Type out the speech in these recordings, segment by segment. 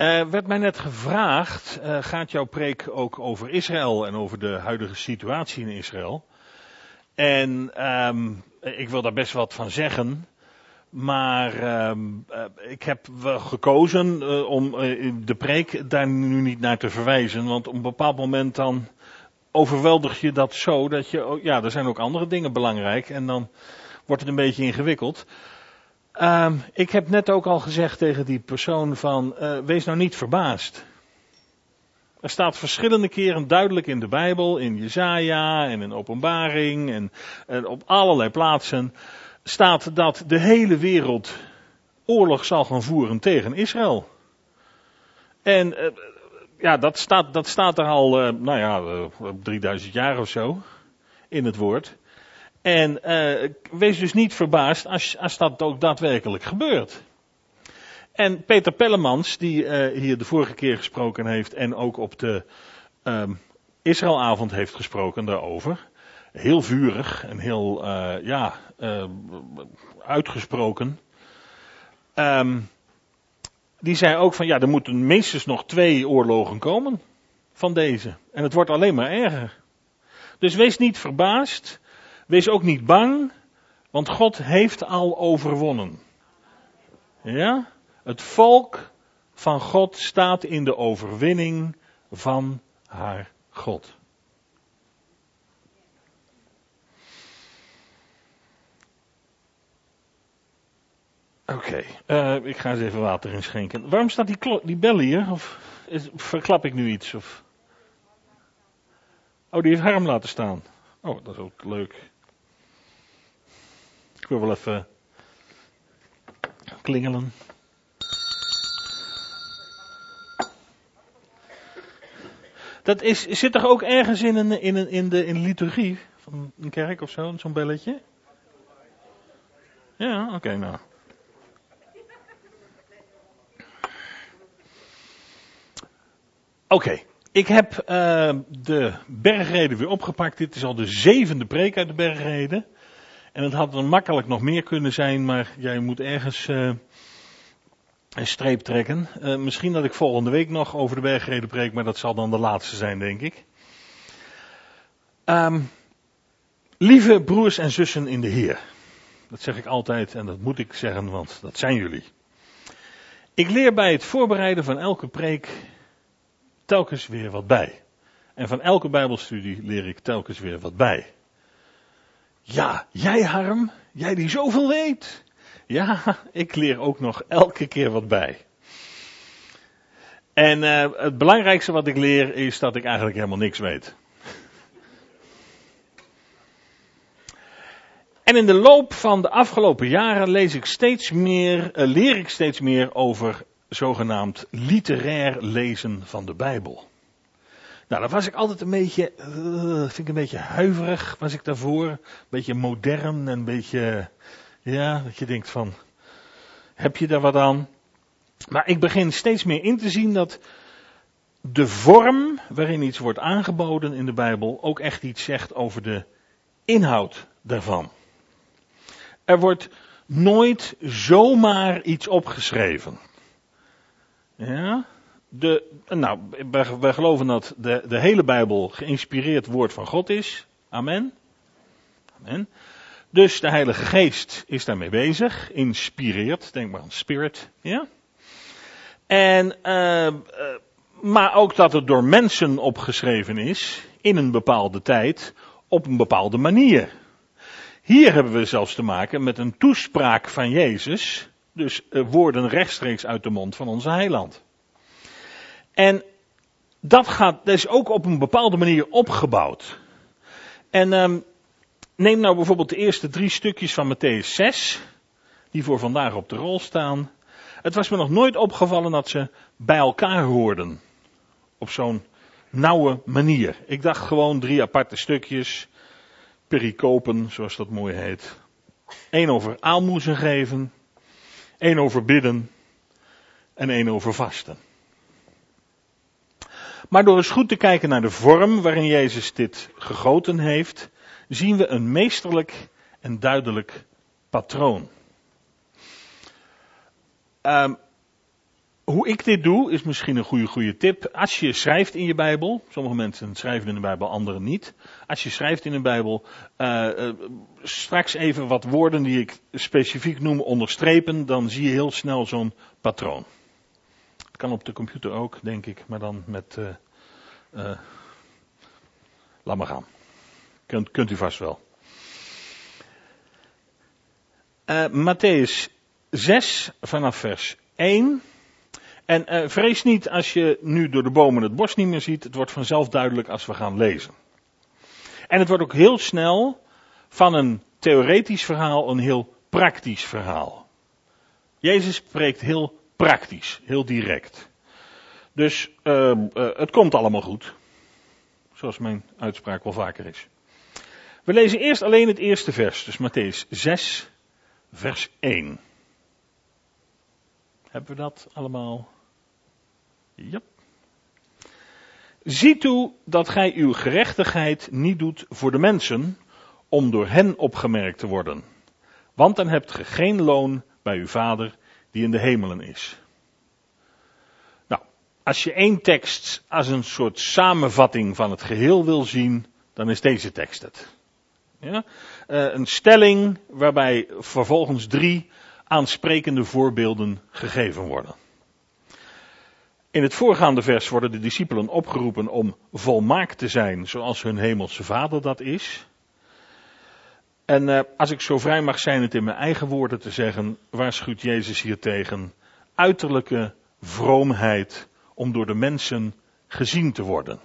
Uh, werd mij net gevraagd, uh, gaat jouw preek ook over Israël en over de huidige situatie in Israël? En um, ik wil daar best wat van zeggen. Maar um, uh, ik heb gekozen om de preek daar nu niet naar te verwijzen. Want op een bepaald moment dan overweldig je dat zo dat je, ja, er zijn ook andere dingen belangrijk. En dan wordt het een beetje ingewikkeld. Uh, ik heb net ook al gezegd tegen die persoon van, uh, wees nou niet verbaasd. Er staat verschillende keren duidelijk in de Bijbel, in Jezaja en in Openbaring en, op allerlei plaatsen, staat dat de hele wereld oorlog zal gaan voeren tegen Israël. En uh, ja, dat staat, dat staat er al, uh, nou ja, 3000 jaar of zo in het woord. En uh, wees dus niet verbaasd als, als dat ook daadwerkelijk gebeurt. En Peter Pellemans, die uh, hier de vorige keer gesproken heeft en ook op de um, Israëlavond heeft gesproken daarover. Heel vurig en heel, uh, ja, uitgesproken. Um, die zei ook van, ja, er moeten minstens nog twee oorlogen komen van deze. En het wordt alleen maar erger. Dus wees niet verbaasd Wees ook niet bang, want God heeft al overwonnen. Ja? Het volk van God staat in de overwinning van haar God. Oké, uh, ik ga eens even water inschenken. Waarom staat die, die bel hier? Of is, verklap ik nu iets? Of... Oh, die heeft Harm laten staan. Oh, dat is ook leuk wil wel even klingelen. Dat is, zit toch ook ergens in, een, in, een, in, de, in liturgie van een kerk of zo, zo'n belletje? Ja, oké, nou. Oké, ik heb uh, de bergreden weer opgepakt. Dit is al de zevende preek uit de bergreden. En het had dan makkelijk nog meer kunnen zijn, maar jij moet ergens uh, een streep trekken. Uh, misschien dat ik volgende week nog over de bergreden preek, maar dat zal dan de laatste zijn, denk ik. Um, lieve broers en zussen in de Heer. Dat zeg ik altijd en dat moet ik zeggen, want dat zijn jullie. Ik leer bij het voorbereiden van elke preek telkens weer wat bij. En van elke Bijbelstudie leer ik telkens weer wat bij. Ja, jij Harm, jij die zoveel weet. Ja, ik leer ook nog elke keer wat bij. En uh, het belangrijkste wat ik leer is dat ik eigenlijk helemaal niks weet. En in de loop van de afgelopen jaren lees ik steeds meer, uh, leer ik steeds meer over zogenaamd literair lezen van de Bijbel. Nou, daar was ik altijd een beetje, uh, vind ik een beetje huiverig, was ik daarvoor. Een beetje modern en een beetje, ja, dat je denkt van, heb je daar wat aan? Maar ik begin steeds meer in te zien dat de vorm waarin iets wordt aangeboden in de Bijbel ook echt iets zegt over de inhoud daarvan. Er wordt nooit zomaar iets opgeschreven. Ja? De, nou, wij, geloven dat de, de hele Bijbel geïnspireerd woord van God is. Amen. Amen. Dus de Heilige Geest is daarmee bezig, inspireert, denk maar aan spirit, ja. En, uh, uh, maar ook dat het door mensen opgeschreven is, in een bepaalde tijd, op een bepaalde manier. Hier hebben we zelfs te maken met een toespraak van Jezus, dus uh, woorden rechtstreeks uit de mond van onze heiland. En dat, gaat, dat is ook op een bepaalde manier opgebouwd. En um, neem nou bijvoorbeeld de eerste drie stukjes van Matthäus 6, die voor vandaag op de rol staan. Het was me nog nooit opgevallen dat ze bij elkaar hoorden. Op zo'n nauwe manier. Ik dacht gewoon drie aparte stukjes. Pericopen, zoals dat mooi heet. Eén over aalmoezen geven. één over bidden. En één over vasten. Maar door eens goed te kijken naar de vorm waarin Jezus dit gegoten heeft, zien we een meesterlijk en duidelijk patroon. Um, hoe ik dit doe is misschien een goede, goede tip. Als je schrijft in je Bijbel, sommige mensen schrijven in de Bijbel, anderen niet. Als je schrijft in een Bijbel, uh, uh, straks even wat woorden die ik specifiek noem onderstrepen, dan zie je heel snel zo'n patroon. Kan op de computer ook, denk ik, maar dan met. Uh, laat maar gaan. Kunt, kunt u vast wel. Matthäus 6 vanaf vers 1. En uh, vrees niet als je nu door de bomen het bos niet meer ziet. Het wordt vanzelf duidelijk als we gaan lezen. En het wordt ook heel snel van een theoretisch verhaal een heel praktisch verhaal. Jezus spreekt heel praktisch, heel direct. Dus uh, uh, het komt allemaal goed. Zoals mijn uitspraak wel vaker is. We lezen eerst alleen het eerste vers, dus Matthäus 6, vers 1. Hebben we dat allemaal? Ja. Zie toe dat gij uw gerechtigheid niet doet voor de mensen, om door hen opgemerkt te worden. Want dan hebt ge geen loon bij uw vader die in de hemelen is. Nou, als je één tekst als een soort samenvatting van het geheel wil zien, dan is deze tekst het. Ja? Uh, een stelling waarbij vervolgens drie aansprekende voorbeelden gegeven worden. In het voorgaande vers worden de discipelen opgeroepen om volmaakt te zijn zoals hun hemelse vader dat is. En uh, als ik zo vrij mag zijn het in mijn eigen woorden te zeggen, waarschuwt Jezus hier tegen uiterlijke vroomheid om door de mensen gezien te worden.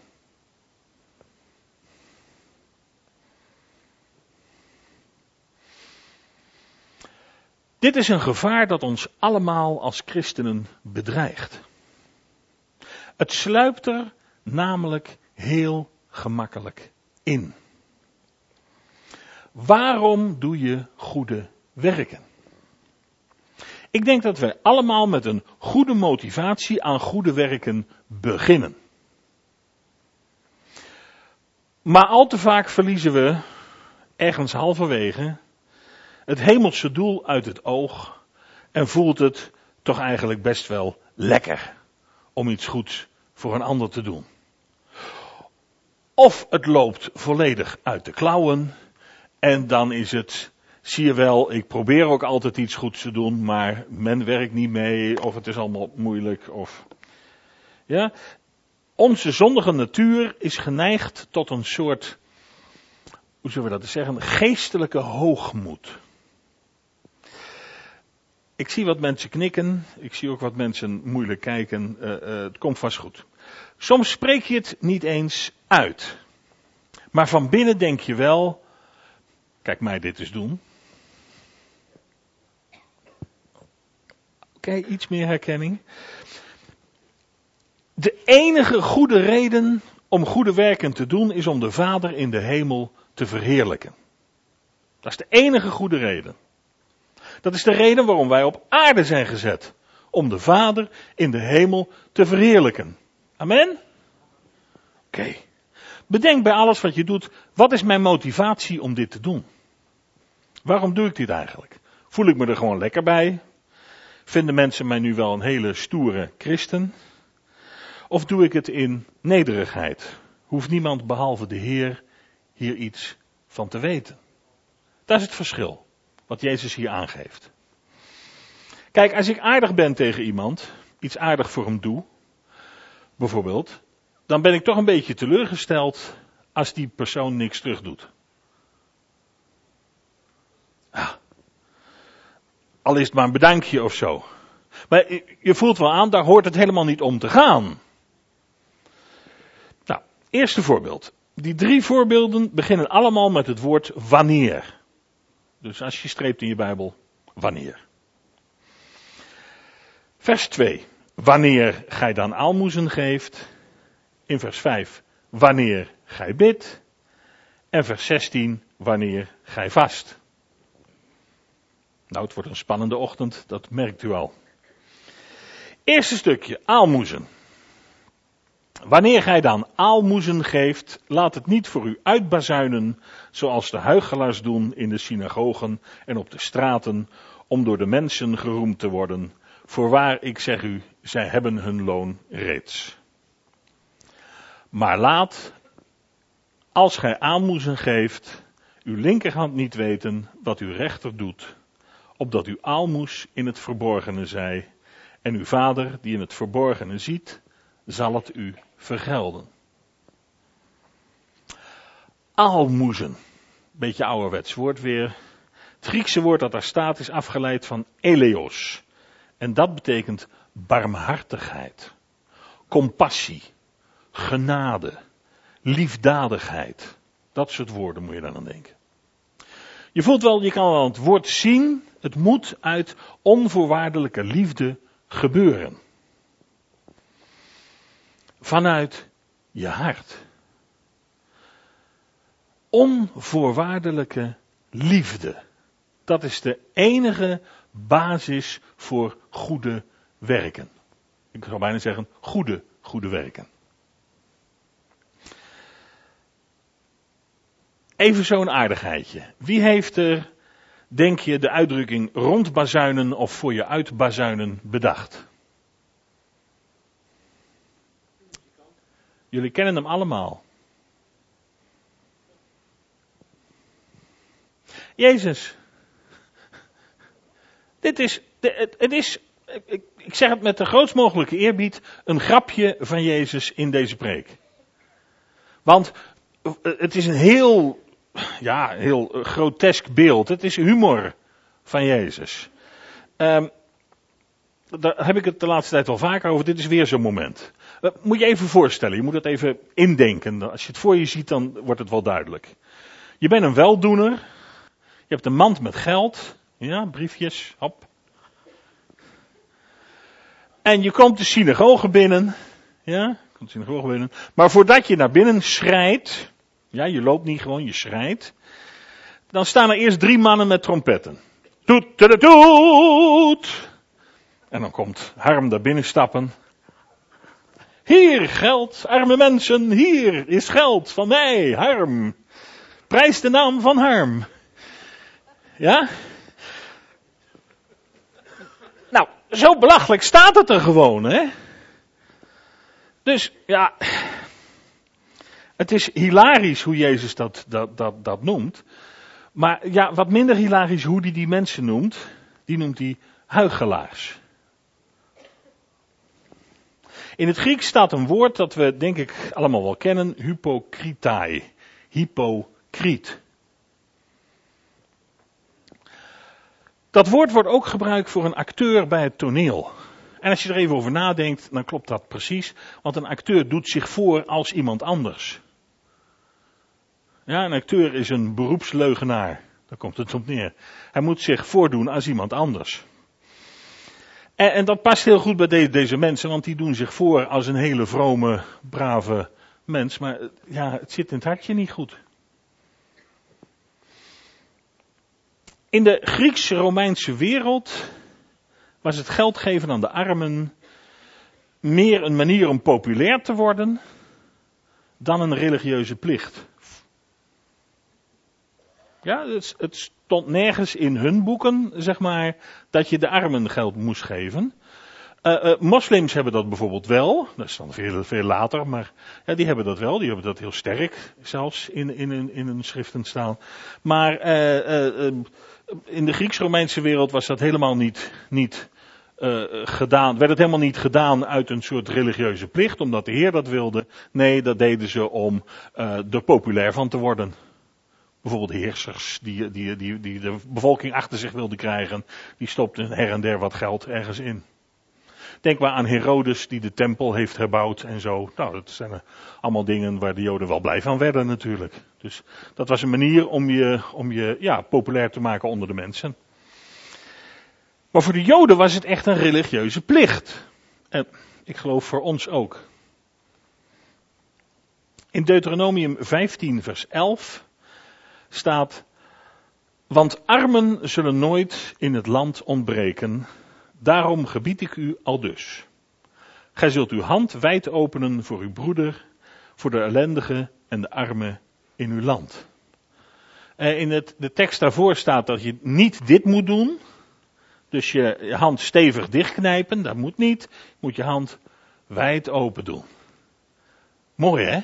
Dit is een gevaar dat ons allemaal als christenen bedreigt. Het sluipt er namelijk heel gemakkelijk in. Waarom doe je goede werken? Ik denk dat wij allemaal met een goede motivatie aan goede werken beginnen. Maar al te vaak verliezen we ergens halverwege het hemelse doel uit het oog en voelt het toch eigenlijk best wel lekker om iets goeds voor een ander te doen. Of het loopt volledig uit de klauwen en dan is het, zie je wel, ik probeer ook altijd iets goeds te doen, maar men werkt niet mee of het is allemaal moeilijk of, ja. Onze zondige natuur is geneigd tot een soort, hoe zullen we dat zeggen, geestelijke hoogmoed. Ik zie wat mensen knikken. Ik zie ook wat mensen moeilijk kijken. Uh, uh, het komt vast goed. Soms spreek je het niet eens uit. Maar van binnen denk je wel. Kijk mij dit eens doen. Oké, iets meer herkenning. De enige goede reden om goede werken te doen is om de Vader in de hemel te verheerlijken. Dat is de enige goede reden. Dat is de reden waarom wij op aarde zijn gezet. Om de Vader in de hemel te verheerlijken. Amen? Oké. Bedenk bij alles wat je doet, wat is mijn motivatie om dit te doen? Waarom doe ik dit eigenlijk? Voel ik me er gewoon lekker bij? Vinden mensen mij nu wel een hele stoere christen? Of doe ik het in nederigheid? Hoeft niemand behalve de Heer hier iets van te weten? Dat is het verschil. Wat Jezus hier aangeeft. Kijk, als ik aardig ben tegen iemand, iets aardig voor hem doe, bijvoorbeeld, dan ben ik toch een beetje teleurgesteld als die persoon niks terug doet. Al is het maar een bedankje of zo. Maar je voelt wel aan, daar hoort het helemaal niet om te gaan. Nou, eerste voorbeeld. Die drie voorbeelden beginnen allemaal met het woord wanneer. Dus als je streept in je Bijbel, wanneer? Vers 2. Wanneer gij dan aalmoezen geeft. In vers 5. Wanneer gij bidt. En vers 16. Wanneer gij vast. Nou, het wordt een spannende ochtend, dat merkt u al. Eerste stukje, aalmoezen. Wanneer gij dan aalmoezen geeft, laat het niet voor u uitbazuinen, zoals de huichelaars doen in de synagogen en op de straten, om door de mensen geroemd te worden. Voorwaar, ik zeg u, zij hebben hun loon reeds. Maar laat, als gij aalmoezen geeft, uw linkerhand niet weten wat uw rechter doet, opdat uw aalmoes in het verborgene zij, en uw vader die in het verborgene ziet, zal het u vergelden. Aalmoezen, beetje ouderwets woord weer. Het Griekse woord dat daar staat is afgeleid van eleos. En dat betekent barmhartigheid, compassie, genade, liefdadigheid. Dat soort woorden moet je dan aan denken. Je voelt wel, je kan wel het woord zien. Het moet uit onvoorwaardelijke liefde gebeuren. Vanuit je hart. Onvoorwaardelijke liefde. Dat is de enige basis voor goede werken. Ik zou bijna zeggen goede, goede werken. Even zo'n aardigheidje. Wie heeft er, denk je, de uitdrukking rondbazuinen of voor je uitbazuinen bedacht? Jullie kennen hem allemaal. Jezus. Dit is, het is, ik, zeg het met de grootst mogelijke eerbied, een grapje van Jezus in deze preek. Want het is een heel ja, heel grotesk beeld. Het is humor van Jezus. Um, daar heb ik het de laatste tijd wel vaker over. Dit is weer zo'n moment. Uh, moet je even voorstellen, je moet het even indenken. Als je het voor je ziet, dan wordt het wel duidelijk. Je bent een weldoener. Je hebt een mand met geld. Ja, briefjes, hop. En je komt de synagoge binnen. Ja, komt de synagoge binnen. Maar voordat je naar binnen schrijdt, ja, je loopt niet gewoon, je schrijdt. Dan staan er eerst drie mannen met trompetten. Toet, toet, toet. En dan komt Harm daar binnen stappen. Hier geld, arme mensen, hier is geld van mij, Harm. Prijs de naam van Harm. Ja? Nou, zo belachelijk staat het er gewoon, hè? Dus, ja, het is hilarisch hoe Jezus dat, dat, dat, dat noemt. Maar ja, wat minder hilarisch hoe hij die mensen noemt. Die noemt hij huigelaars. In het Grieks staat een woord dat we denk ik allemaal wel kennen. Hypocritai. Hypocriet. Dat woord wordt ook gebruikt voor een acteur bij het toneel. En als je er even over nadenkt, dan klopt dat precies. Want een acteur doet zich voor als iemand anders. Ja, een acteur is een beroepsleugenaar. Daar komt het op neer. Hij moet zich voordoen als iemand anders. En, en dat past heel goed bij deze mensen, want die doen zich voor als een hele vrome, brave mens. Maar ja, het zit in het hartje niet goed. In de Grieks-Romeinse wereld was het geld geven aan de armen meer een manier om populair te worden dan een religieuze plicht. Ja, het, het, stond nergens in hun boeken, zeg maar, dat je de armen geld moest geven. Uh, uh, moslims hebben dat bijvoorbeeld wel, dat is dan veel, veel later, maar ja, die hebben dat wel, die hebben dat heel sterk zelfs in, in, in, in hun schriften staan. Maar uh, in de Grieks-Romeinse wereld was dat helemaal niet, niet gedaan, werd het helemaal niet gedaan uit een soort religieuze plicht, omdat de Heer dat wilde. Nee, dat deden ze om er populair van te worden. Bijvoorbeeld heersers die, die, die, die de bevolking achter zich wilden krijgen, die stopten her en der wat geld ergens in. Denk maar aan Herodes die de tempel heeft herbouwd en zo. Nou, dat zijn allemaal dingen waar de Joden wel blij van werden natuurlijk. Dus dat was een manier om je, om je ja, populair te maken onder de mensen. Maar voor de Joden was het echt een religieuze plicht. En ik geloof voor ons ook. In Deuteronomium 15, vers 11 staat, want armen zullen nooit in het land ontbreken, daarom gebied ik u al dus. Gij zult uw hand wijd openen voor uw broeder, voor de ellendige en de armen in uw land. In het, de tekst daarvoor staat dat je niet dit moet doen. Dus je, je hand stevig dichtknijpen, dat moet niet. Je moet je hand wijd open doen. Mooi hè?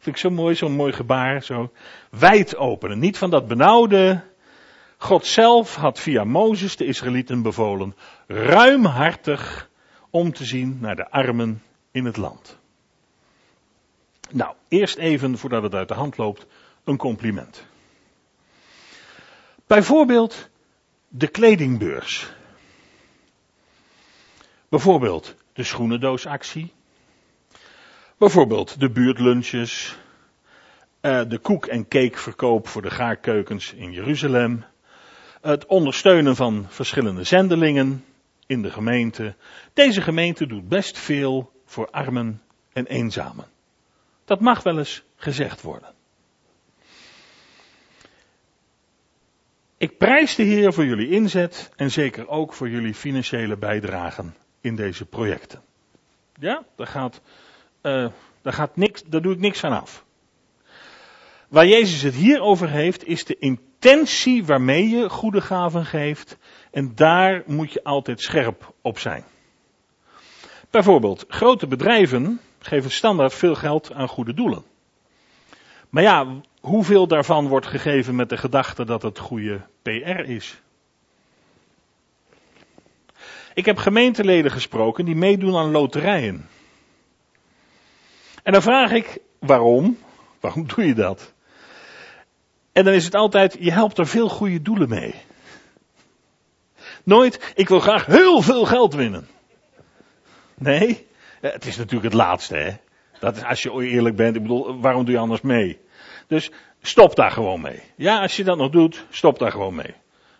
Vind ik zo mooi, zo'n mooi gebaar. Zo wijd openen. Niet van dat benauwde. God zelf had via Mozes de Israëlieten bevolen ruimhartig om te zien naar de armen in het land. Nou, eerst even voordat het uit de hand loopt, een compliment. Bijvoorbeeld de kledingbeurs. Bijvoorbeeld de schoenendoosactie. Bijvoorbeeld de buurtlunches. Uh, de koek- en cakeverkoop voor de gaarkeukens in Jeruzalem. Het ondersteunen van verschillende zendelingen in de gemeente. Deze gemeente doet best veel voor armen en eenzamen. Dat mag wel eens gezegd worden. Ik prijs de Heer voor jullie inzet en zeker ook voor jullie financiële bijdragen in deze projecten. Ja, daar gaat, uh, daar gaat niks, daar doe ik niks aan af. Waar Jezus het hier over heeft, is de intentie waarmee je goede gaven geeft. En daar moet je altijd scherp op zijn. Bijvoorbeeld, grote bedrijven geven standaard veel geld aan goede doelen. Maar ja, hoeveel daarvan wordt gegeven met de gedachte dat het goede PR is? Ik heb gemeenteleden gesproken die meedoen aan loterijen. En dan vraag ik, waarom? Waarom doe je dat? En dan is het altijd, je helpt er veel goede doelen mee. Nooit, ik wil graag heel veel geld winnen. Nee, het is natuurlijk het laatste, hè. Dat is, als je eerlijk bent, ik bedoel, waarom doe je anders mee? Dus stop daar gewoon mee. Ja, als je dat nog doet, stop daar gewoon mee.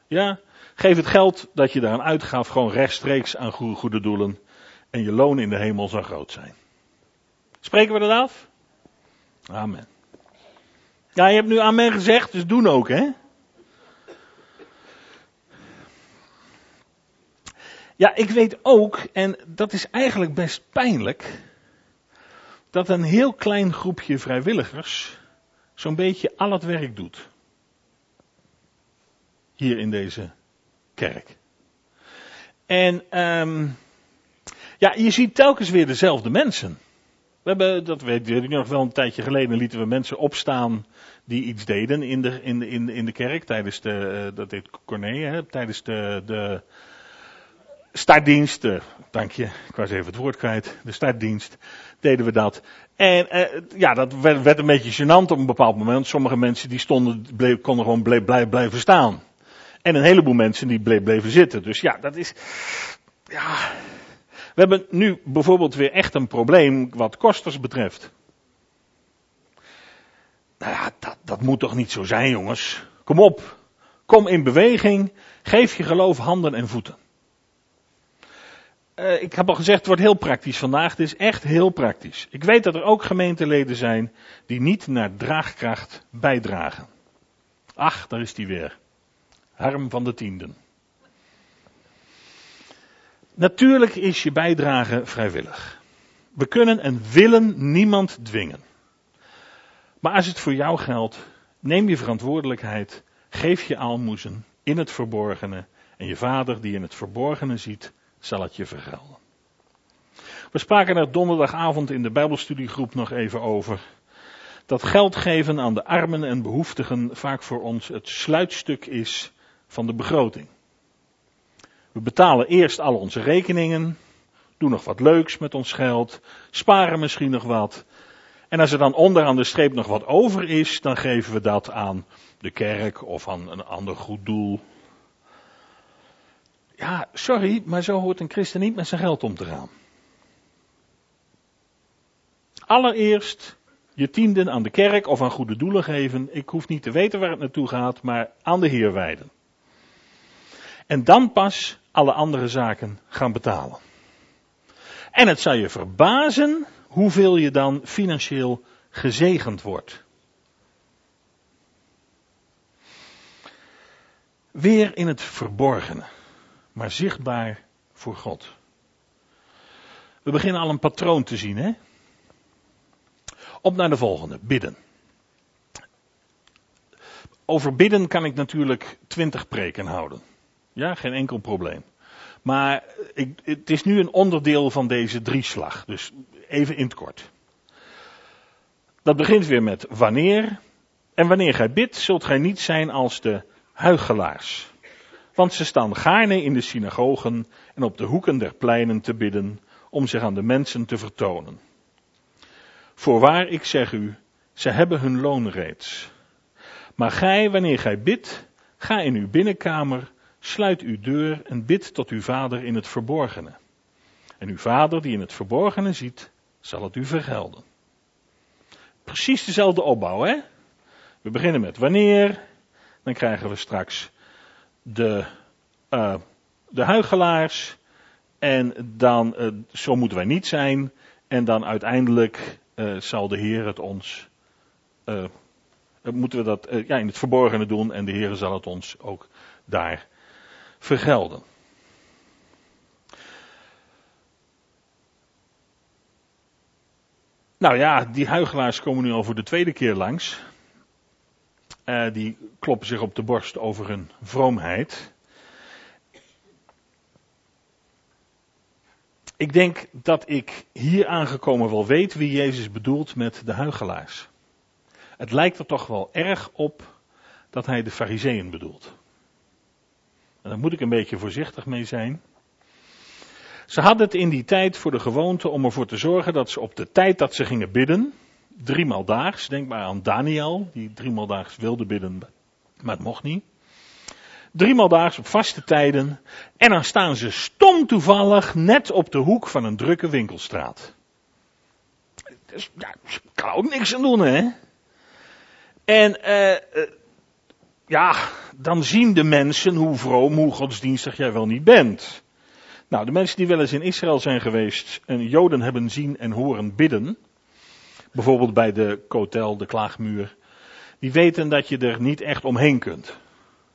Ja, geef het geld dat je daaraan uitgaat gewoon rechtstreeks aan goede, goede doelen. En je loon in de hemel zal groot zijn. Spreken we dat af? Amen. Ja, je hebt nu amen gezegd, dus doen ook, hè? Ja, ik weet ook, en dat is eigenlijk best pijnlijk, dat een heel klein groepje vrijwilligers zo'n beetje al het werk doet. Hier in deze kerk. En um, ja, je ziet telkens weer dezelfde mensen. We hebben, dat weet ik nog wel een tijdje geleden, lieten we mensen opstaan die iets deden in de, in de, in in de kerk tijdens de, uh, dat deed Corné, hè, tijdens de, de startdienst, uh, dank je, ik was even het woord kwijt, de startdienst, deden we dat. En uh, ja, dat werd, werd, een beetje gênant op een bepaald moment. Sommige mensen die stonden, bleef, konden gewoon bleef, blijven staan. En een heleboel mensen die bleven zitten. Dus ja, dat is, ja, we hebben nu bijvoorbeeld weer echt een probleem wat kosters betreft. Nou ja, dat, dat moet toch niet zo zijn, jongens. Kom op. Kom in beweging. Geef je geloof handen en voeten. Uh, ik heb al gezegd, het wordt heel praktisch vandaag. Het is echt heel praktisch. Ik weet dat er ook gemeenteleden zijn die niet naar draagkracht bijdragen. Ach, daar is die weer. Harm van de tienden. Natuurlijk is je bijdrage vrijwillig. We kunnen en willen niemand dwingen. Maar als het voor jou geldt, neem je verantwoordelijkheid, geef je aalmoezen in het verborgene en je vader die in het verborgene ziet, zal het je vergelden. We spraken er donderdagavond in de Bijbelstudiegroep nog even over. Dat geld geven aan de armen en behoeftigen vaak voor ons het sluitstuk is van de begroting. We betalen eerst al onze rekeningen, doen nog wat leuks met ons geld, sparen misschien nog wat. En als er dan onderaan de streep nog wat over is, dan geven we dat aan de kerk of aan een ander goed doel. Ja, sorry, maar zo hoort een christen niet met zijn geld om te gaan. Allereerst je tienden aan de kerk of aan goede doelen geven. Ik hoef niet te weten waar het naartoe gaat, maar aan de Heer wijden. En dan pas alle andere zaken gaan betalen. En het zal je verbazen hoeveel je dan financieel gezegend wordt. Weer in het verborgene, maar zichtbaar voor God. We beginnen al een patroon te zien, hè? Op naar de volgende, bidden. Over bidden kan ik natuurlijk twintig preken houden. Ja, geen enkel probleem. Maar ik, het is nu een onderdeel van deze drieslag. Dus even in het kort. Dat begint weer met wanneer. En wanneer gij bidt, zult gij niet zijn als de huigelaars. Want ze staan gaarne in de synagogen en op de hoeken der pleinen te bidden, om zich aan de mensen te vertonen. Voorwaar, ik zeg u, ze hebben hun loon reeds. Maar gij, wanneer gij bidt, ga in uw binnenkamer, sluit uw deur en bid tot uw vader in het verborgene. En uw vader die in het verborgene ziet, zal het u vergelden. Precies dezelfde opbouw, hè? We beginnen met wanneer, dan krijgen we straks de, uh, de huigelaars, en dan, uh, zo moeten wij niet zijn, en dan uiteindelijk uh, zal de Heer het ons, moeten we dat ja, in het verborgene doen, en de Heer zal het ons ook daar vergelden. Nou ja, die huigelaars komen nu al voor de tweede keer langs. Uh, die kloppen zich op de borst over hun vroomheid. Ik denk dat ik hier aangekomen wel weet wie Jezus bedoelt met de huigelaars. Het lijkt er toch wel erg op dat hij de fariseeën bedoelt. En daar moet ik een beetje voorzichtig mee zijn. Ze hadden het in die tijd voor de gewoonte om ervoor te zorgen dat ze op de tijd dat ze gingen bidden, driemaal daags, denk maar aan Daniel, die driemaal daags wilde bidden, maar het mocht niet. Driemaal daags op vaste tijden. En dan staan ze stom toevallig net op de hoek van een drukke winkelstraat. Dus ja, kan ook niks aan doen, hè? En uh, ja, dan zien de mensen hoe vroom, hoe godsdienstig jij wel niet bent. Nou, de mensen die wel eens in Israël zijn geweest en Joden hebben zien en horen bidden, bijvoorbeeld bij de kotel, de klaagmuur, die weten dat je er niet echt omheen kunt.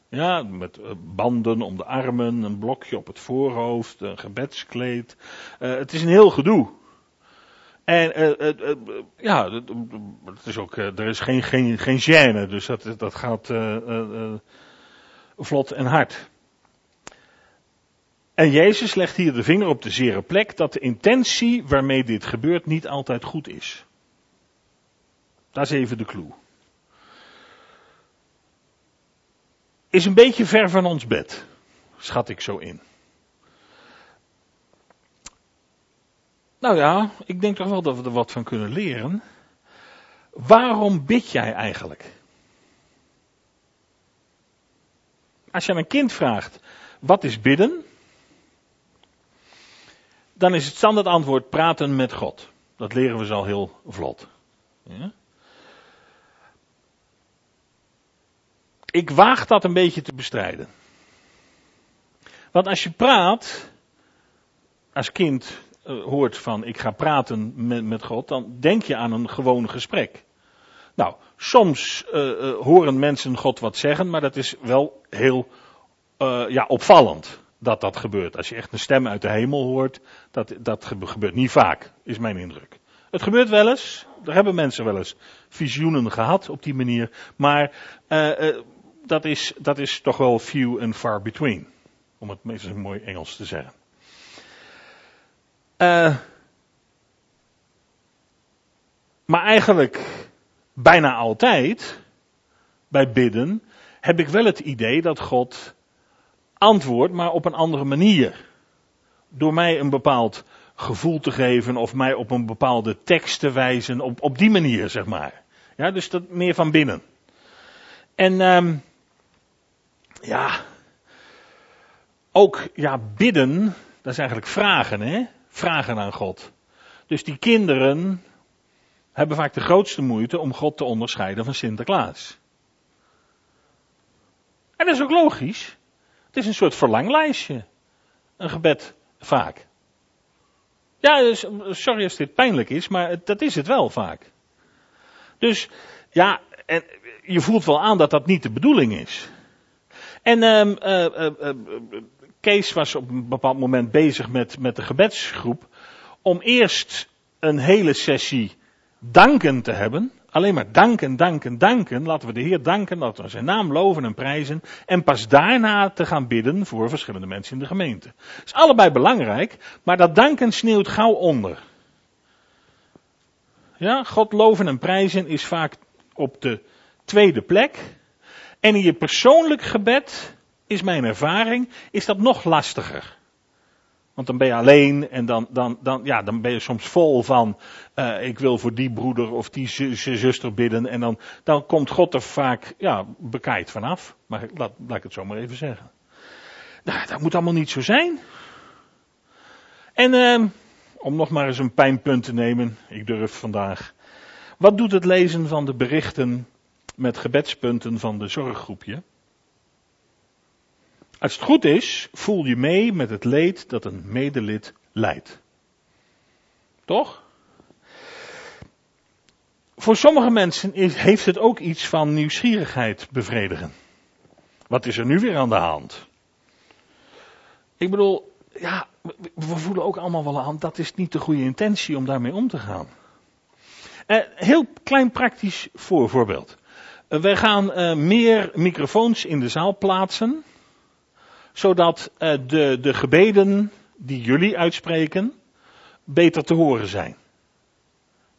Ja, met eh, banden om de armen, een blokje op het voorhoofd, een gebedskleed. Uh, het is een heel gedoe. En uh, uh, ja, het is ook, er is geen, geen, geen gêne, dus dat, dat gaat vlot en hard. En Jezus legt hier de vinger op de zere plek dat de intentie waarmee dit gebeurt niet altijd goed is. Dat is even de clue. Is een beetje ver van ons bed, schat ik zo in. Nou ja, ik denk toch wel dat we er wat van kunnen leren. Waarom bid jij eigenlijk? Als je aan een kind vraagt, wat is bidden? Dan is het standaard antwoord praten met God. Dat leren we zo heel vlot. Ja? Ik waag dat een beetje te bestrijden. Want als je praat, als kind uh, hoort van ik ga praten met, met God, dan denk je aan een gewoon gesprek. Nou, soms uh, uh, horen mensen God wat zeggen, maar dat is wel heel ja, opvallend dat dat gebeurt. Als je echt een stem uit de hemel hoort, dat, dat gebeurt niet vaak, is mijn indruk. Het gebeurt wel eens, er hebben mensen wel eens visioenen gehad op die manier, maar dat, is, dat is toch wel few and far between, om het meestal mooi Engels te zeggen. Uh, maar eigenlijk bijna altijd bij bidden heb ik wel het idee dat God antwoordt, maar op een andere manier. Door mij een bepaald gevoel te geven of mij op een bepaalde tekst te wijzen, op, op die manier zeg maar. Ja, dus dat meer van binnen. En um, ja, ook ja, bidden, dat is eigenlijk vragen, hè? Vragen aan God. Dus die kinderen hebben vaak de grootste moeite om God te onderscheiden van Sinterklaas. En dat is ook logisch. Het is een soort verlanglijstje. Een gebed vaak. Ja, dus, sorry als dit pijnlijk is, maar dat is het wel vaak. Dus ja, en je voelt wel aan dat dat niet de bedoeling is. En um, uh, uh, Kees was op een bepaald moment bezig met, met de gebedsgroep. Om eerst een hele sessie danken te hebben Alleen maar danken, danken, danken. Laten we de Heer danken, laten we zijn naam loven en prijzen. En pas daarna te gaan bidden voor verschillende mensen in de gemeente. Dat is allebei belangrijk, maar dat danken sneeuwt gauw onder. Ja, God loven en prijzen is vaak op de tweede plek. En in je persoonlijk gebed, is mijn ervaring, is dat nog lastiger. Want dan ben je alleen en dan, dan, dan, ja, dan ben je soms vol van, uh, ik wil voor die broeder of die zuster bidden. En dan, dan komt God er vaak, ja, bekijkt vanaf. Maar laat, ik het zo maar even zeggen. Nou, dat moet allemaal niet zo zijn. En uh, om nog maar eens een pijnpunt te nemen, ik durf vandaag. Wat doet het lezen van de berichten met gebedspunten van de zorggroepje? Als het goed is, voel je mee met het leed dat een medelid lijdt. Toch? Voor sommige mensen heeft het ook iets van nieuwsgierigheid bevredigen. Wat is er nu weer aan de hand? Ik bedoel, ja, we voelen ook allemaal wel aan, dat is niet de goede intentie om daarmee om te gaan. Eh, heel klein praktisch voorbeeld. Uh, wij gaan uh, meer microfoons in de zaal plaatsen zodat uh, de, de gebeden die jullie uitspreken beter te horen zijn.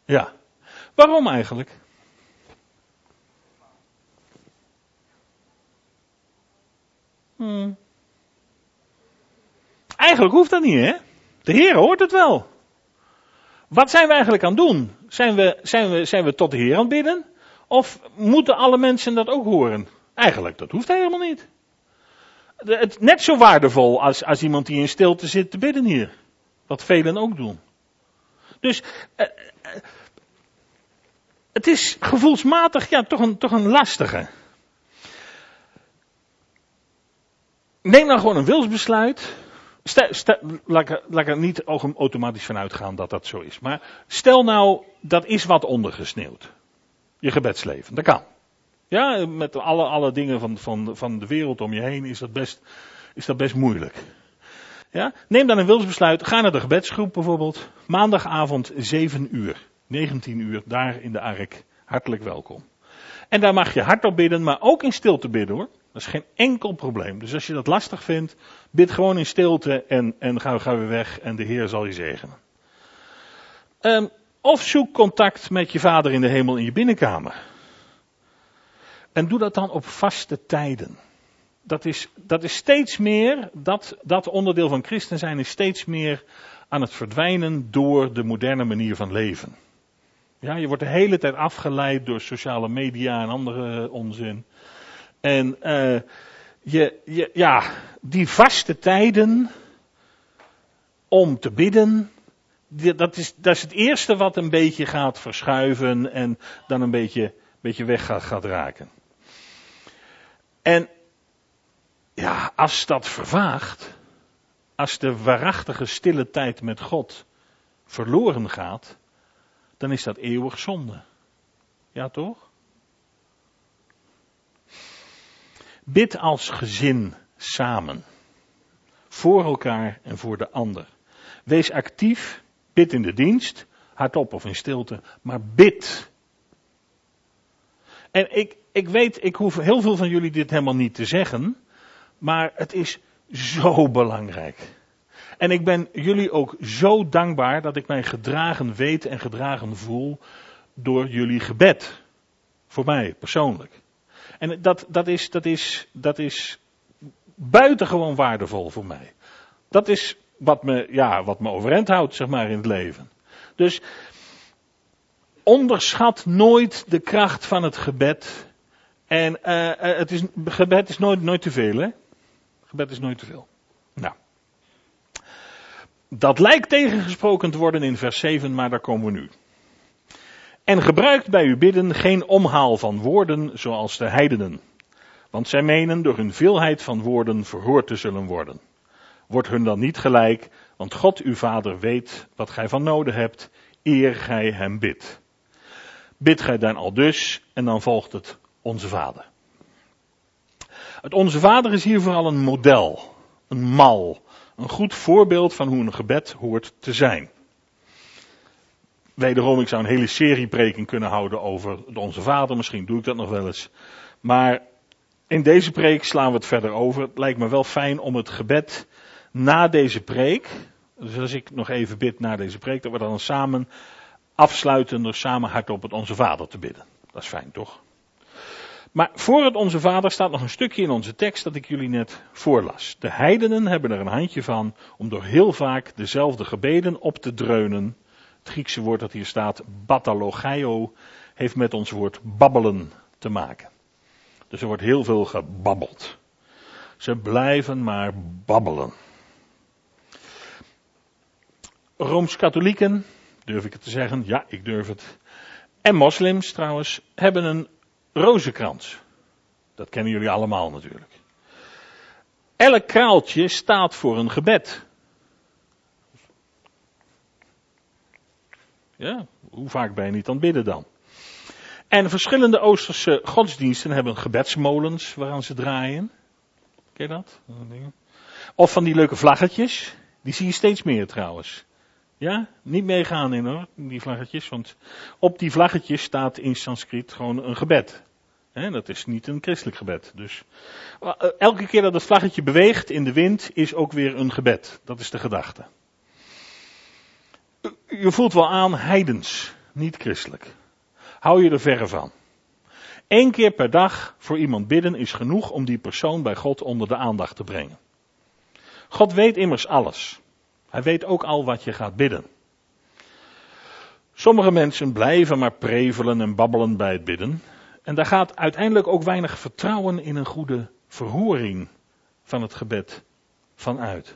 Ja. Waarom eigenlijk? Hmm. Eigenlijk hoeft dat niet, hè? De Heer hoort het wel. Wat zijn we eigenlijk aan het doen? Zijn we, zijn we, zijn we tot de Heer aan het bidden? Of moeten alle mensen dat ook horen? Eigenlijk, dat hoeft helemaal niet het, net zo waardevol als, als iemand die in stilte zit te bidden hier. Wat velen ook doen. Dus uh, het is gevoelsmatig ja, toch, een, toch een lastige. Neem nou gewoon een wilsbesluit. Stel, laat, ik, laat er niet automatisch vanuit gaan dat dat zo is. Maar stel nou, dat is wat ondergesneeuwd. Je gebedsleven, dat kan. Ja, met alle, alle dingen van, van, van de wereld om je heen is dat best, is dat best moeilijk. Ja? Neem dan een wilsbesluit. Ga naar de gebedsgroep bijvoorbeeld. Maandagavond 7 uur. 19 uur, daar in de ark. Hartelijk welkom. En daar mag je hardop bidden, maar ook in stilte bidden hoor. Dat is geen enkel probleem. Dus als je dat lastig vindt, bid gewoon in stilte en, en ga, ga weer weg en de Heer zal je zegenen. Um, of zoek contact met je vader in de hemel in je binnenkamer. En doe dat dan op vaste tijden. Dat is, dat is steeds meer, dat, dat onderdeel van christen zijn is steeds meer aan het verdwijnen door de moderne manier van leven. Ja, je wordt de hele tijd afgeleid door sociale media en andere onzin. En uh, je, je, ja, die vaste tijden om te bidden, dat is, dat is het eerste wat een beetje gaat verschuiven en dan een beetje, beetje weg gaat raken. En ja, als dat vervaagt, als de waarachtige stille tijd met God verloren gaat, dan is dat eeuwig zonde. Ja, toch? Bid als gezin samen. Voor elkaar en voor de ander. Wees actief, bid in de dienst, hardop of in stilte, maar bid. En ik, ik weet, ik hoef heel veel van jullie dit helemaal niet te zeggen, maar het is zo belangrijk. En ik ben jullie ook zo dankbaar dat ik mij gedragen weet en gedragen voel door jullie gebed. Voor mij persoonlijk. En dat, dat, is, dat, is, dat is buitengewoon waardevol voor mij. Dat is wat me, ja, wat me overeind houdt, zeg maar, in het leven. Dus onderschat nooit de kracht van het gebed en uh, het is, gebed is nooit, nooit te veel, hè? Gebed is nooit te veel. Nou. Dat lijkt tegengesproken te worden in vers 7, maar daar komen we nu. En gebruikt bij uw bidden geen omhaal van woorden zoals de heidenen. Want zij menen door hun veelheid van woorden verhoord te zullen worden. Wordt hun dan niet gelijk, want God uw Vader weet wat gij van noden hebt, eer gij hem bidt. Bid gij dan al dus, en dan volgt het onze Vader. Het Onze Vader is hier vooral een model, een mal, een goed voorbeeld van hoe een gebed hoort te zijn. wederom, ik zou een hele serie preken kunnen houden over Onze Vader. Misschien doe ik dat nog wel eens. Maar in deze preek slaan we het verder over. Het lijkt me wel fijn om het gebed na deze preek. Dus als ik nog even bid na deze preek, dat we dan samen afsluiten door samen hardop het Onze Vader te bidden. Dat is fijn, toch? Maar voor het Onze Vader staat nog een stukje in onze tekst dat ik jullie net voorlas. De heidenen hebben er een handje van om door heel vaak dezelfde gebeden op te dreunen. Het Griekse woord dat hier staat, batalogio, heeft met ons woord babbelen te maken. Dus er wordt heel veel gebabbeld. Ze blijven maar babbelen. Rooms-katholieken, durf ik het te zeggen? Ja, ik durf het. En moslims trouwens, hebben een rozenkrans. Dat kennen jullie allemaal natuurlijk. Elk kraaltje staat voor een gebed. Ja, hoe vaak ben je niet aan het bidden dan? En verschillende Oosterse godsdiensten hebben gebedsmolens waaraan ze draaien. Ken je dat? Of van die leuke vlaggetjes. Die zie je steeds meer trouwens. Ja, niet meegaan in hoor, die vlaggetjes. Want op die vlaggetjes staat in Sanskriet gewoon een gebed. Dat is niet een christelijk gebed. Dus eh, elke keer dat het vlaggetje beweegt in de wind is ook weer een gebed. Dat is de gedachte. Je voelt wel aan heidens, niet christelijk. Hou je er verre van. Eén keer per dag voor iemand bidden is genoeg om die persoon bij God onder de aandacht te brengen. God weet immers alles. Hij weet ook al wat je gaat bidden. Sommige mensen blijven maar prevelen en babbelen bij het bidden. En daar gaat uiteindelijk ook weinig vertrouwen in een goede verhoring van het gebed van uit.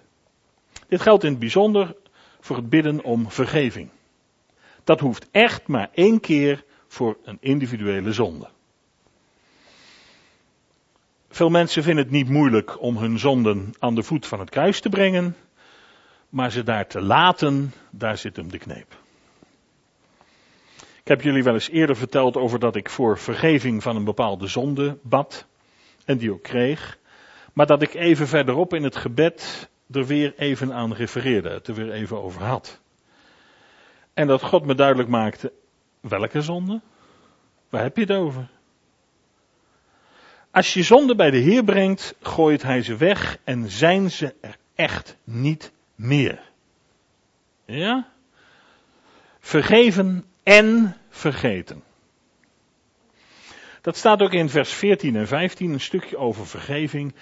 Dit geldt in het bijzonder voor het bidden om vergeving. Dat hoeft echt maar één keer voor een individuele zonde. Veel mensen vinden het niet moeilijk om hun zonden aan de voet van het kruis te brengen, maar ze daar te laten, daar zit hem de kneep. Ik heb jullie wel eens eerder verteld over dat ik voor vergeving van een bepaalde zonde bad en die ook kreeg, maar dat ik even verderop in het gebed er weer even aan refereerde, het er weer even over had. En dat God me duidelijk maakte, welke zonde? Waar heb je het over? Als je zonde bij de Heer brengt, gooit Hij ze weg en zijn ze er echt niet meer. Ja? Vergeven en vergeten. Dat staat ook in vers 14 en 15, een stukje over vergeving.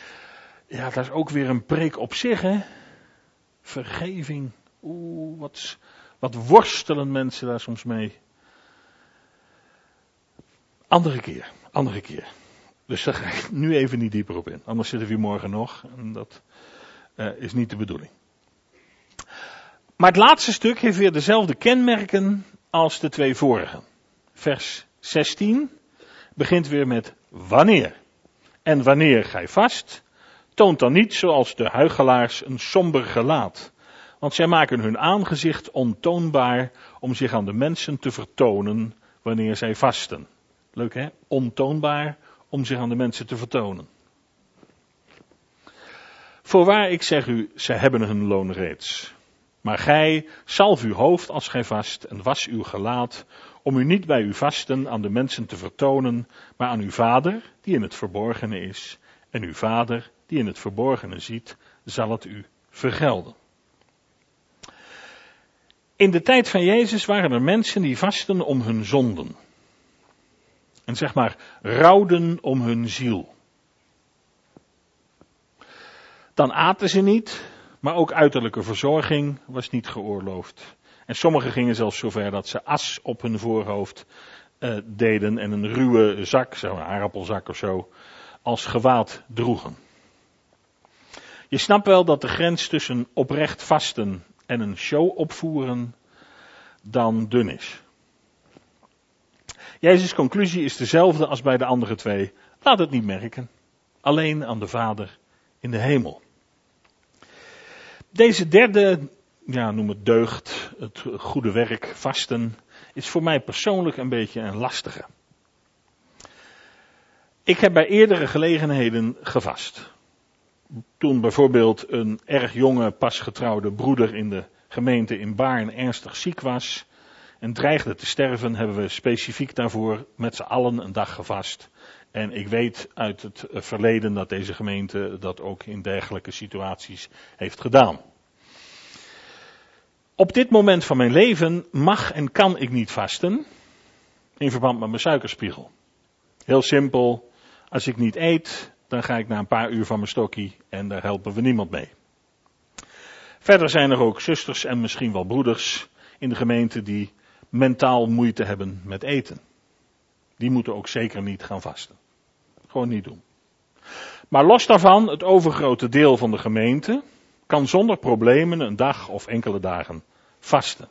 Ja, dat is ook weer een preek op zich, hè? Vergeving. Oeh, wat, wat worstelen mensen daar soms mee. Andere keer, andere keer. Dus daar ga ik nu even niet dieper op in. Anders zitten we hier morgen nog. En dat uh, is niet de bedoeling. Maar het laatste stuk heeft weer dezelfde kenmerken als de twee vorige. Vers 16 begint weer met wanneer. En wanneer gij vast, toont dan niet zoals de huigelaars een somber gelaat. Want zij maken hun aangezicht ontoonbaar om zich aan de mensen te vertonen wanneer zij vasten. Leuk hè? Ontoonbaar om zich aan de mensen te vertonen. Voorwaar ik zeg u, zij hebben hun loon reeds. Maar gij salf uw hoofd als gij vast en was uw gelaat, om u niet bij uw vasten aan de mensen te vertonen, maar aan uw vader, die in het verborgene is. En uw vader, die in het verborgene ziet, zal het u vergelden. In de tijd van Jezus waren er mensen die vasten om hun zonden. En zeg maar, rouwden om hun ziel. Dan aten ze niet, maar ook uiterlijke verzorging was niet geoorloofd. En sommigen gingen zelfs zover dat ze as op hun voorhoofd uh, deden en een ruwe zak, zo'n aardappelzak of zo, als gewaad droegen. Je snapt wel dat de grens tussen oprecht vasten en een show opvoeren dan dun is. Jezus' conclusie is dezelfde als bij de andere twee. Laat het niet merken. Alleen aan de Vader in de hemel. Deze derde, ja, noem het deugd, het goede werk, vasten, is voor mij persoonlijk een beetje een lastige. Ik heb bij eerdere gelegenheden gevast. Toen bijvoorbeeld een erg jonge, pas getrouwde broeder in de gemeente in Baarn ernstig ziek was en dreigde te sterven, hebben we specifiek daarvoor met z'n allen een dag gevast. En ik weet uit het verleden dat deze gemeente dat ook in dergelijke situaties heeft gedaan. Op dit moment van mijn leven mag en kan ik niet vasten in verband met mijn suikerspiegel. Heel simpel, als ik niet eet, dan ga ik na een paar uur van mijn stokkie en daar helpen we niemand mee. Verder zijn er ook zusters en misschien wel broeders in de gemeente die mentaal moeite hebben met eten. Die moeten ook zeker niet gaan vasten. Gewoon niet doen. Maar los daarvan, het overgrote deel van de gemeente kan zonder problemen een dag of enkele dagen vasten.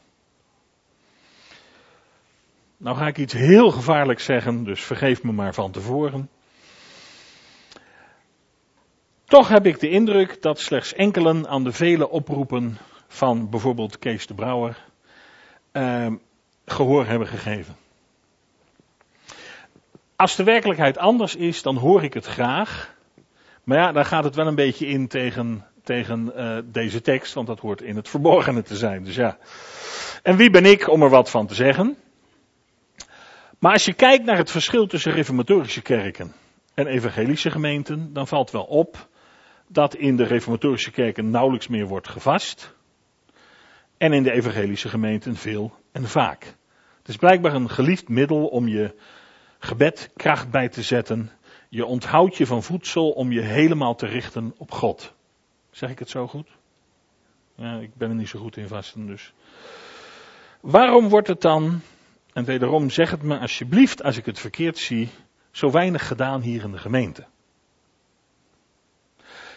Nou ga ik iets heel gevaarlijks zeggen, dus vergeef me maar van tevoren. Toch heb ik de indruk dat slechts enkelen aan de vele oproepen van bijvoorbeeld Kees de Brouwer eh, gehoor hebben gegeven. Als de werkelijkheid anders is, dan hoor ik het graag. Maar ja, dan gaat het wel een beetje in tegen, tegen uh, deze tekst, want dat hoort in het verborgene te zijn. Dus ja. En wie ben ik om er wat van te zeggen? Maar als je kijkt naar het verschil tussen reformatorische kerken en evangelische gemeenten, dan valt wel op dat in de reformatorische kerken nauwelijks meer wordt gevast. En in de evangelische gemeenten veel en vaak. Het is blijkbaar een geliefd middel om je gebed kracht bij te zetten. Je onthoudt je van voedsel om je helemaal te richten op God. Zeg ik het zo goed? Ja, ik ben er niet zo goed in vasten dus. Waarom wordt het dan, en wederom zeg het me alsjeblieft als ik het verkeerd zie, zo weinig gedaan hier in de gemeente?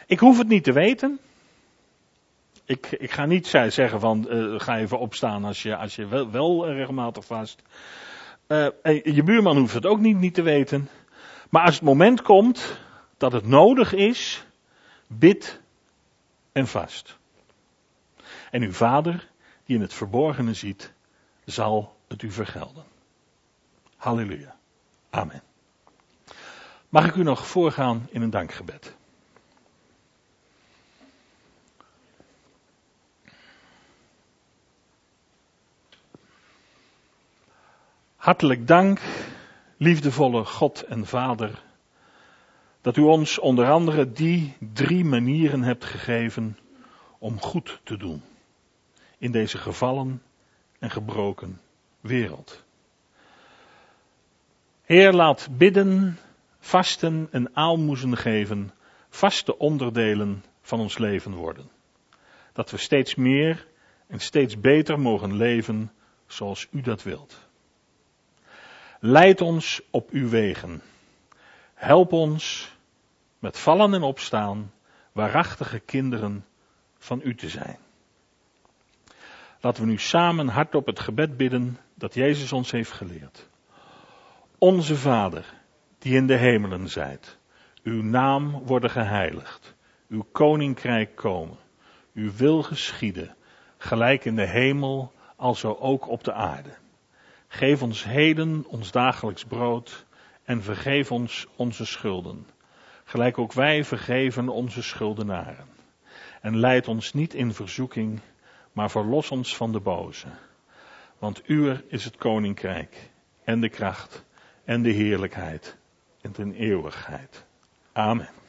Ik hoef het niet te weten. Ik, ik ga niet zeggen van uh, ga even opstaan als je, als je wel, wel regelmatig vast. Uh, je buurman hoeft het ook niet, niet te weten. Maar als het moment komt dat het nodig is, bid en vast. En uw vader, die in het verborgene ziet, zal het u vergelden. Halleluja. Amen. Mag ik u nog voorgaan in een dankgebed? Hartelijk dank, liefdevolle God en Vader, dat u ons onder andere die drie manieren hebt gegeven om goed te doen in deze gevallen en gebroken wereld. Heer, laat bidden, vasten en aalmoezen geven vaste onderdelen van ons leven worden. Dat we steeds meer en steeds beter mogen leven zoals u dat wilt. Leid ons op uw wegen. Help ons met vallen en opstaan waarachtige kinderen van u te zijn. Laten we nu samen hardop het gebed bidden dat Jezus ons heeft geleerd. Onze Vader, die in de hemelen zijt, uw naam worden geheiligd, uw koninkrijk komen, uw wil geschieden, gelijk in de hemel, alzo ook op de aarde. Geef ons heden ons dagelijks brood en vergeef ons onze schulden, gelijk ook wij vergeven onze schuldenaren. En leid ons niet in verzoeking, maar verlos ons van de boze. Want uwer is het koninkrijk en de kracht en de heerlijkheid en ten eeuwigheid. Amen.